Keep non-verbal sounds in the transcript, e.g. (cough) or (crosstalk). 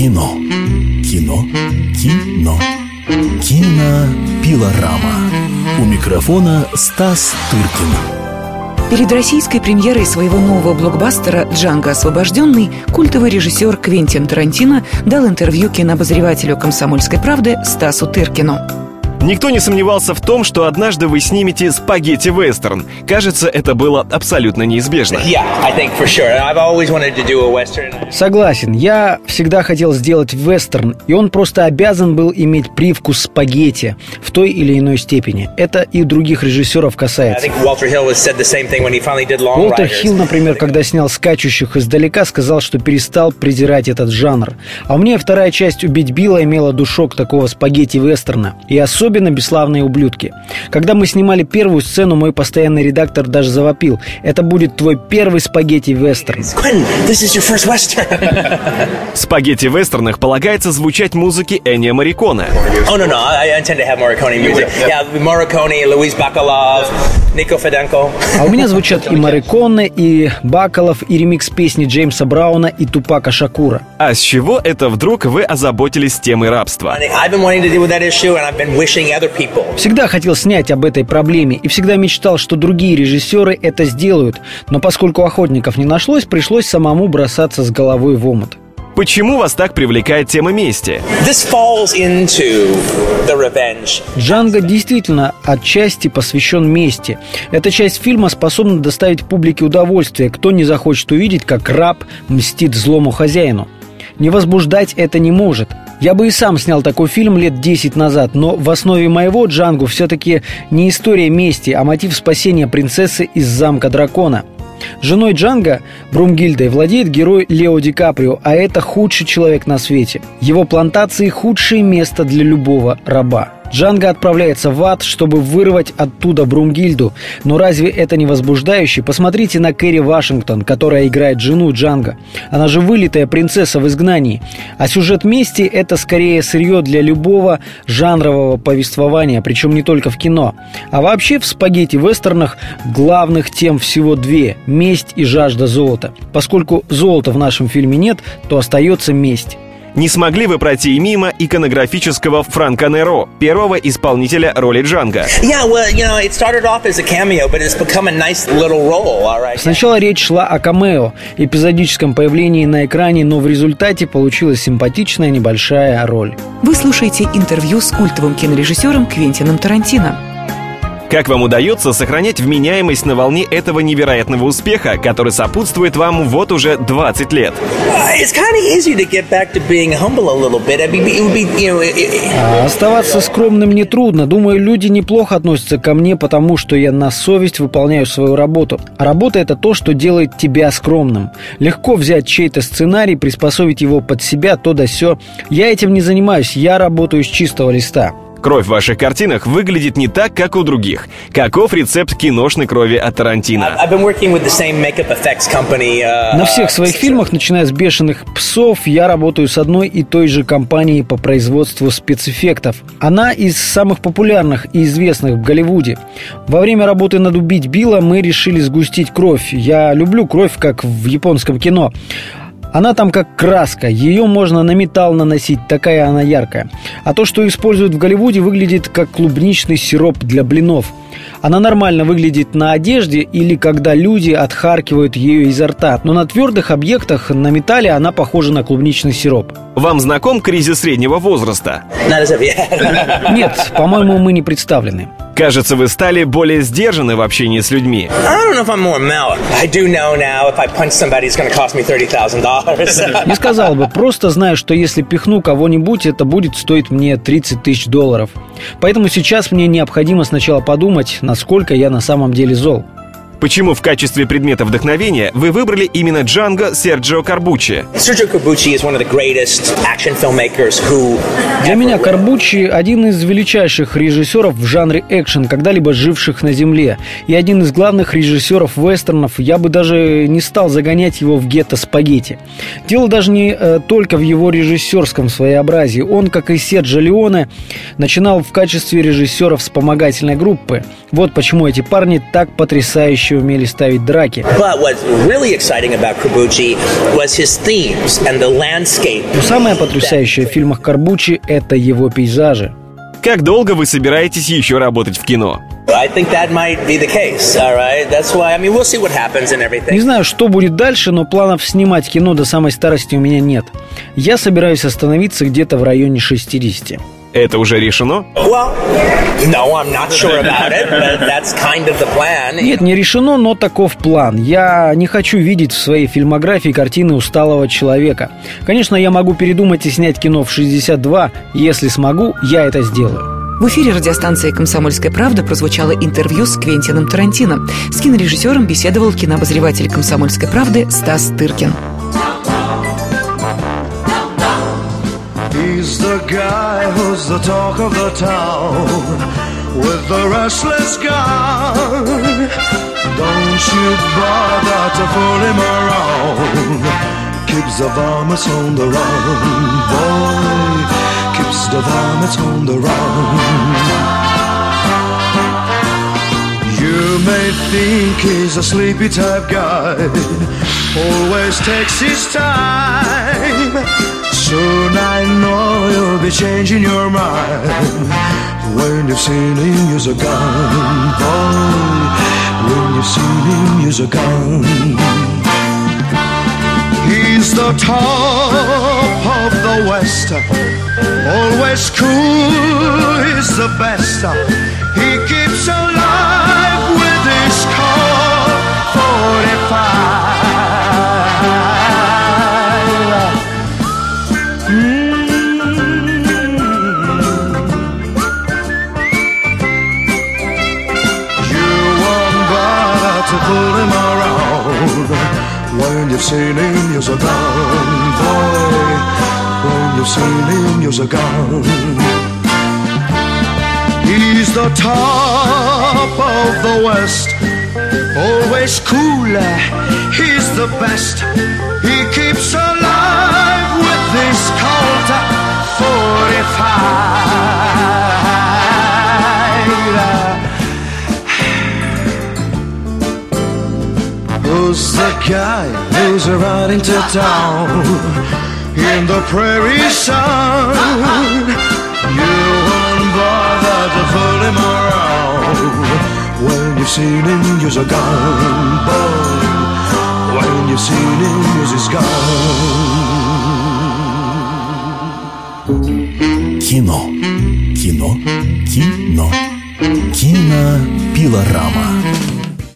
Кино. Кино. Кино. Кинопилорама. У микрофона Стас Тыркин. Перед российской премьерой своего нового блокбастера «Джанго освобожденный» культовый режиссер Квентин Тарантино дал интервью кинообозревателю «Комсомольской правды» Стасу Тыркину. Никто не сомневался в том, что однажды вы снимете спагетти-вестерн. Кажется, это было абсолютно неизбежно. Согласен, я всегда хотел сделать вестерн, и он просто обязан был иметь привкус спагетти в той или иной степени. Это и других режиссеров касается. Уолтер Хилл, например, когда снял «Скачущих издалека», сказал, что перестал презирать этот жанр. А у меня вторая часть «Убить Билла» имела душок такого спагетти-вестерна. И особенно особенно бесславные ублюдки. Когда мы снимали первую сцену, мой постоянный редактор даже завопил. Это будет твой первый спагетти-вестерн. Спагетти-вестернах полагается звучать музыке Эннио Марикона. Oh, no, no, I intend to have Morricone music. Yeah, Morricone, Luis Bacalov, Nico Fedenko. А у меня звучат и Мариконе, и Бакалов, и ремикс песни Джеймса Брауна и Тупака Шакура. А с чего это вдруг вы озаботились темой рабства? Всегда хотел снять об этой проблеме и всегда мечтал, что другие режиссеры это сделают. Но поскольку охотников не нашлось, пришлось самому бросаться с головой в омут. Почему вас так привлекает тема мести? Джанго действительно отчасти посвящен мести. Эта часть фильма способна доставить публике удовольствие. Кто не захочет увидеть, как раб мстит злому хозяину. Не возбуждать это не может. Я бы и сам снял такой фильм лет 10 назад, но в основе моего Джангу все-таки не история мести, а мотив спасения принцессы из замка дракона. Женой Джанга, Брумгильдой, владеет герой Лео Ди Каприо, а это худший человек на свете. Его плантации – худшее место для любого раба. Джанго отправляется в ад, чтобы вырвать оттуда Брумгильду. Но разве это не возбуждающе? Посмотрите на Кэрри Вашингтон, которая играет жену Джанго. Она же вылитая принцесса в изгнании. А сюжет мести – это скорее сырье для любого жанрового повествования, причем не только в кино. А вообще в спагетти-вестернах главных тем всего две – месть и жажда золота. Поскольку золота в нашем фильме нет, то остается месть. Не смогли вы пройти мимо иконографического Франко Неро, первого исполнителя роли Джанга. Сначала речь шла о камео, эпизодическом появлении на экране, но в результате получилась симпатичная небольшая роль. Вы слушаете интервью с культовым кинорежиссером Квентином Тарантино. Как вам удается сохранять вменяемость на волне этого невероятного успеха, который сопутствует вам вот уже 20 лет? Оставаться скромным нетрудно. Думаю, люди неплохо относятся ко мне, потому что я на совесть выполняю свою работу. А работа – это то, что делает тебя скромным. Легко взять чей-то сценарий, приспособить его под себя, то да сё. Я этим не занимаюсь, я работаю с чистого листа. Кровь в ваших картинах выглядит не так, как у других. Каков рецепт киношной крови от Тарантино? Uh, На всех своих фильмах, начиная с «Бешеных псов», я работаю с одной и той же компанией по производству спецэффектов. Она из самых популярных и известных в Голливуде. Во время работы над «Убить Билла» мы решили сгустить кровь. Я люблю кровь, как в японском кино. Она там как краска, ее можно на металл наносить, такая она яркая. А то, что используют в Голливуде, выглядит как клубничный сироп для блинов. Она нормально выглядит на одежде или когда люди отхаркивают ее изо рта, но на твердых объектах на металле она похожа на клубничный сироп. Вам знаком кризис среднего возраста? Нет, по-моему, мы не представлены. Кажется, вы стали более сдержаны в общении с людьми. (laughs) Не сказал бы, просто знаю, что если пихну кого-нибудь, это будет стоить мне 30 тысяч долларов. Поэтому сейчас мне необходимо сначала подумать, насколько я на самом деле зол. Почему в качестве предмета вдохновения вы выбрали именно Джанго Серджио Карбучи? Для меня Карбучи один из величайших режиссеров в жанре экшен, когда-либо живших на Земле. И один из главных режиссеров вестернов. Я бы даже не стал загонять его в гетто спагетти. Дело даже не э, только в его режиссерском своеобразии. Он, как и Серджо Леоне, начинал в качестве режиссера вспомогательной группы. Вот почему эти парни так потрясающе блестяще умели ставить драки. Но самое потрясающее в фильмах Карбучи – это его пейзажи. Как долго вы собираетесь еще работать в кино? Не знаю, что будет дальше, но планов снимать кино до самой старости у меня нет. Я собираюсь остановиться где-то в районе 60. Это уже решено? Нет, не решено, но таков план. Я не хочу видеть в своей фильмографии картины усталого человека. Конечно, я могу передумать и снять кино в 62. Если смогу, я это сделаю. В эфире радиостанции «Комсомольская правда» прозвучало интервью с Квентином Тарантино. С кинорежиссером беседовал кинообозреватель «Комсомольской правды» Стас Тыркин. Guy who's the talk of the town with the restless gun. Don't you bother to fool him around. Keeps the vomits on the run, boy. Keeps the vomits on the run. You may think he's a sleepy type guy, always takes his time. Soon I know you'll be changing your mind when you've seen him use a gun, boy. When you've seen him use a gun. He's the top of the West, always cool. He's the best. He keeps When you've seen him, you're gone, boy. When you've seen him, you're gone. He's the top of the West, always cooler. He's the best. He keeps alive with this Colt 45. Who's the guy who's riding to town in the prairie sun? You won't bother to fool him around when you've seen him use a gun, boy. When you've seen him use his gun. Кино. Кино. Кино. Кинопилорама.